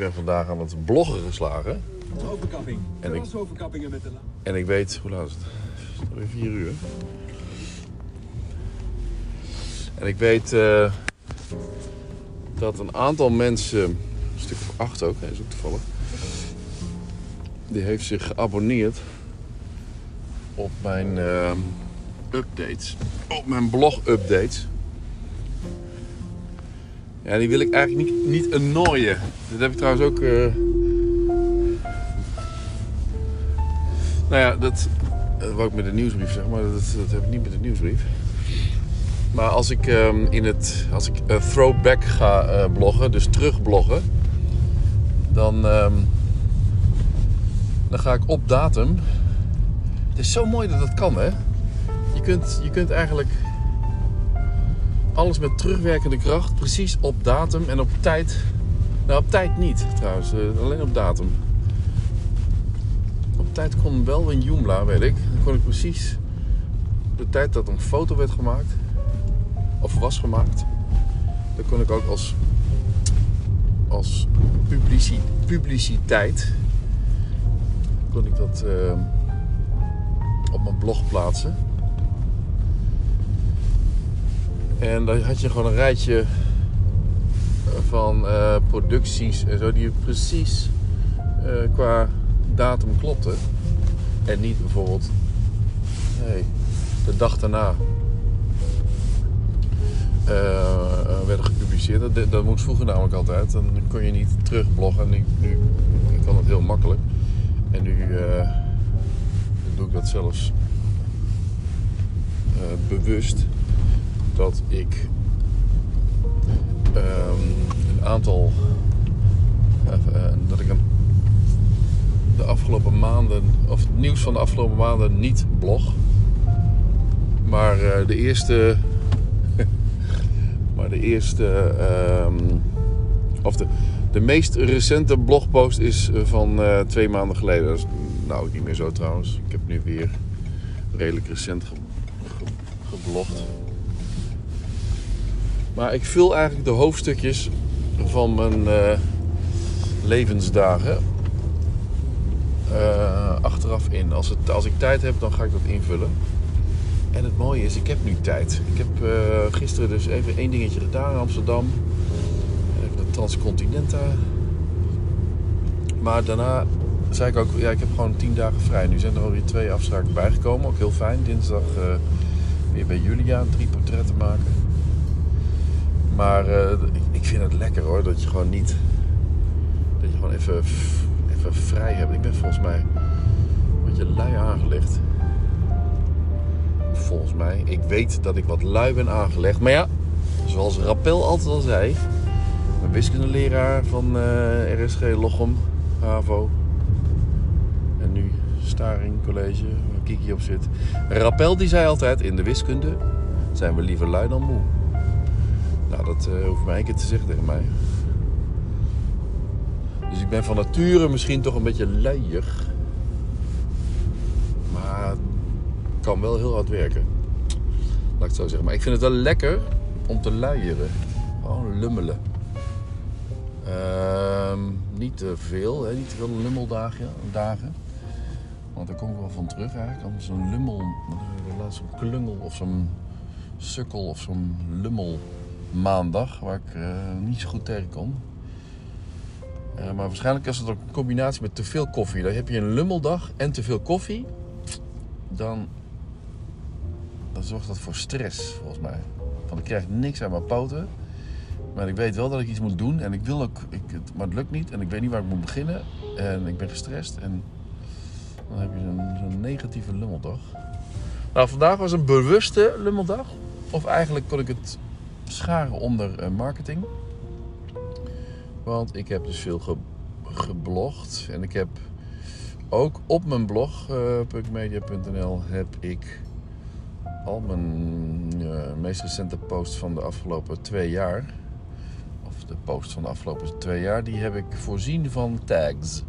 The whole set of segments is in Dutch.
ben vandaag aan het bloggen geslagen. Overkapping. En ik- Terrasoverkappingen met de. En ik weet, hoe laat is het? Het is alweer 4 uur. En ik weet eh, dat een aantal mensen, een stuk of acht ook, nee, is ook toevallig, die heeft zich geabonneerd op mijn eh, updates, op mijn blog-updates. Ja, die wil ik eigenlijk niet, niet annoyen. Dat heb ik trouwens ook. eh, Nou ja, dat, dat wou ik met de nieuwsbrief zeg maar. Dat, dat heb ik niet met de nieuwsbrief. Maar als ik ehm, in het, als ik eh, throwback ga eh, bloggen, dus terugbloggen, dan, ehm, dan ga ik op datum. Het is zo mooi dat dat kan, hè? Je kunt, je kunt eigenlijk alles met terugwerkende kracht, precies op datum en op tijd. Nou, op tijd niet trouwens, eh, alleen op datum. Op tijd kon wel in Joomla, weet ik. Dan kon ik precies de tijd dat een foto werd gemaakt, of was gemaakt, dan kon ik ook als, als publici- publiciteit, kon ik dat eh, op mijn blog plaatsen. En dan had je gewoon een rijtje van eh, producties en zo die precies eh, qua datum klopte. En niet bijvoorbeeld de dag daarna eh, werden gepubliceerd. Dat, dat moest vroeger namelijk altijd. Dan kon je niet terugbloggen. En nu, nu, nu kan het heel makkelijk. En nu doe ik dat zelfs bewust. Dat ik ehm, een aantal. eh, dat ik een de afgelopen maanden, of het nieuws van de afgelopen maanden niet blog. Maar eh, de eerste. maar de eerste. ehm, of de, de meest recente blogpost is eh, van twee maanden geleden. Dat is nou niet meer zo trouwens. Ik heb nu weer redelijk recent ge, ge- geblogd. Maar ik vul eigenlijk de hoofdstukjes van mijn eh, levensdagen eh, achteraf in. Als, het, als ik tijd heb, dan ga ik dat invullen. En het mooie is, ik heb nu tijd. Ik heb eh, gisteren dus even één dingetje gedaan in Amsterdam. Even de Transcontinenta. Maar daarna zei ik ook, ja, ik heb gewoon tien dagen vrij. Nu zijn er alweer twee afspraken bijgekomen. Ook heel fijn. Dinsdag weer bij Julia drie portretten maken. Maar eh, ik, vind het lekker hoor, dat je gewoon niet... Dat je gewoon even even vrij hebben. Ik ben volgens mij een beetje lui aangelegd. Volgens mij. Ik weet dat ik wat lui ben aangelegd. Maar ja, zoals Rappel altijd al zei. Mijn wiskundeleraar van eh, RSG Lochem, HAVO. En nu Staring College, waar Kiki op zit. Rappel die zei altijd, in de wiskunde zijn we liever lui dan moe. Nou, dat uh, hoeft mij één keer te zeggen tegen mij. Dus ik ben van nature misschien toch een beetje luiig. Maar kan wel heel hard werken. Laat ik het zo zeggen. Maar ik vind het wel lekker om te luieren. Gewoon lummelen. Ehm, niet te veel, hè? niet te veel lummeldagen. Dagen. Want daar kom ik wel van terug eigenlijk. Zo'n lummel, laatst zo'n klungel of zo'n sukkel of zo'n lummel maandag. Waar ik uh, niet zo goed tegen kon. Uh, maar waarschijnlijk is het ook een combinatie met te veel koffie. Dan heb je een lummeldag en te veel koffie. Dan, dan zorgt dat voor stress, volgens mij. Want ik krijg niks aan mijn poten. Maar ik weet wel dat ik iets moet doen. En ik wil ook, ik, maar het lukt niet. En ik weet niet waar ik moet beginnen. En ik ben gestrest. En dan heb je zo'n zo'n negatieve lummeldag. Nou, vandaag was een bewuste lummeldag. Of eigenlijk kon ik het scharen onder uh, marketing. Want ik heb dus veel ge geblogd. En ik heb ook op mijn blog, uh, heb ik al mijn uh, meest recente post van de afgelopen twee jaar. Of de post van de afgelopen twee jaar, die heb ik voorzien van tags.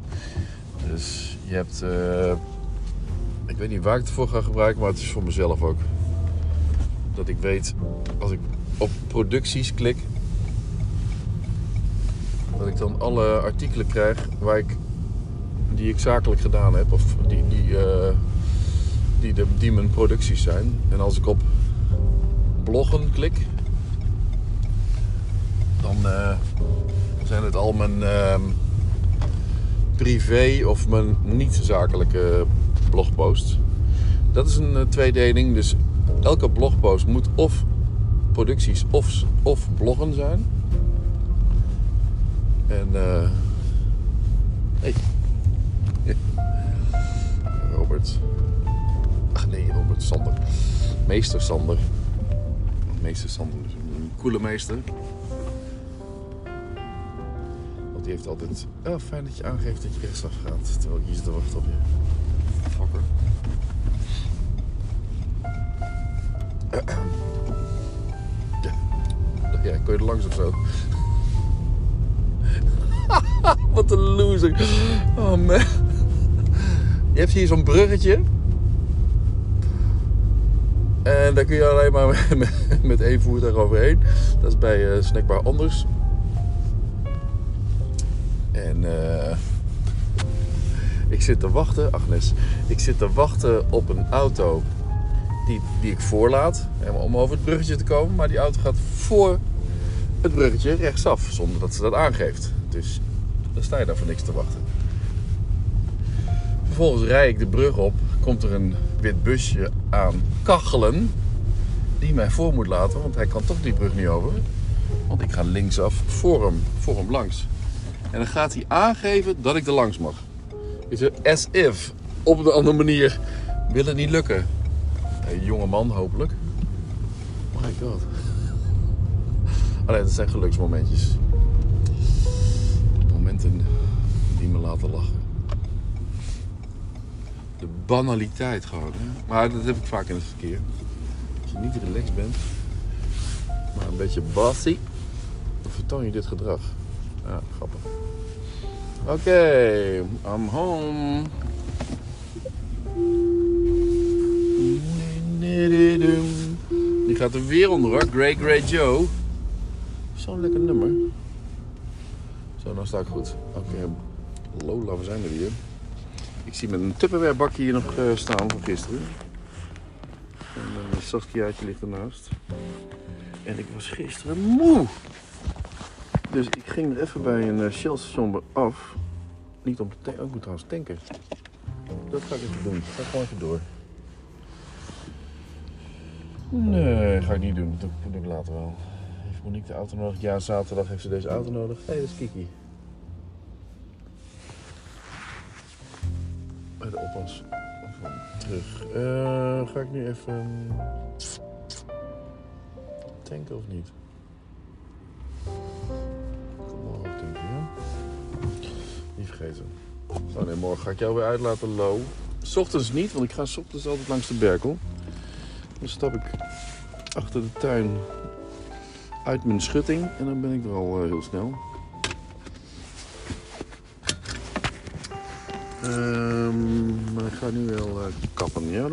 Dus je hebt. Ik weet niet waar ik het voor ga gebruiken, maar het is voor mezelf ook. Dat ik weet, als ik op producties klik, dat ik dan alle artikelen krijg waar ik, die ik zakelijk gedaan heb. Of die, die, eh, die, de, die mijn producties zijn. En als ik op bloggen klik, dan eh, zijn het al mijn ehm, privé of mijn niet-zakelijke blogposts. Dat is een eh, tweedeling. Dus elke blogpost moet of producties of, of bloggen zijn. En eh. hey. Robert. Ach nee, Robert Sander. Meester Sander. Meester Sander is een coole meester. Want die heeft altijd... Oh, fijn dat je aangeeft dat je rechtsaf gaat. Terwijl ik hier zit te wachten op je. Fucker. Ja. Kon je er langs of zo? Wat een loser. Oh man. Je hebt hier zo'n bruggetje. En daar kun je alleen maar met, één voertuig overheen. Dat is bij uh, Snackbar Anders. En uh, ik zit te wachten, Agnes. Ik zit te wachten op een auto die, ik voorlaat. Om over het bruggetje te komen. Maar die auto gaat voor het bruggetje rechtsaf. Zonder dat ze dat aangeeft. Dus dan sta je daar voor niks te wachten. Vervolgens rij ik de brug op. Komt er een wit busje aan kachelen. Die mij voor moet laten. Want hij kan toch die brug niet over. Want ik ga linksaf voor hem, voor hem langs. En dan gaat hij aangeven dat ik er langs mag. Weet je, as if. Op een andere manier wil het niet lukken. Een jonge man, hopelijk. My god. Alleen, dat zijn geluksmomentjes. Momenten die me laten lachen. De banaliteit gewoon. Hè? Maar dat heb ik vaak in het verkeer. Als je niet relaxed bent, maar een beetje bossy, dan vertoon je dit gedrag. Ja, grappig. Oké, okay, I'm home. Die gaat er weer onder hoor. Grey Grey Joe. Zo'n lekker nummer. Zo, nou sta ik goed. Oké, okay. Lola, we zijn er weer. Ik zie mijn Tupperware bakje hier nog uh, staan van gisteren. En uh, Saskiaatje ligt ernaast. En ik was gisteren moe. Dus ik ging er even bij een uh, Shell af. Niet om te tanken. Ik moet trouwens tanken. Dat ga ik even doen. Ik ga gewoon even door. Nee, ga ik niet doen. Dat doe ik later wel. Heeft Monique de auto nodig? Ja, zaterdag heeft ze deze auto nodig. Hé, hey, dat is Kiki. Bij de oppas. Van terug. Uh, ga ik nu even tanken of niet? Op tanken, ja? Niet vergeten. Oh nee, morgen ga ik jou weer uitlaten, Lo. S ochtends niet, want ik ga ochtends altijd langs de Berkel. Dan stap ik achter de tuin uit mijn schutting en dan ben ik er al uh, heel snel. Um, maar ik ga nu wel uh, kappen. Ja.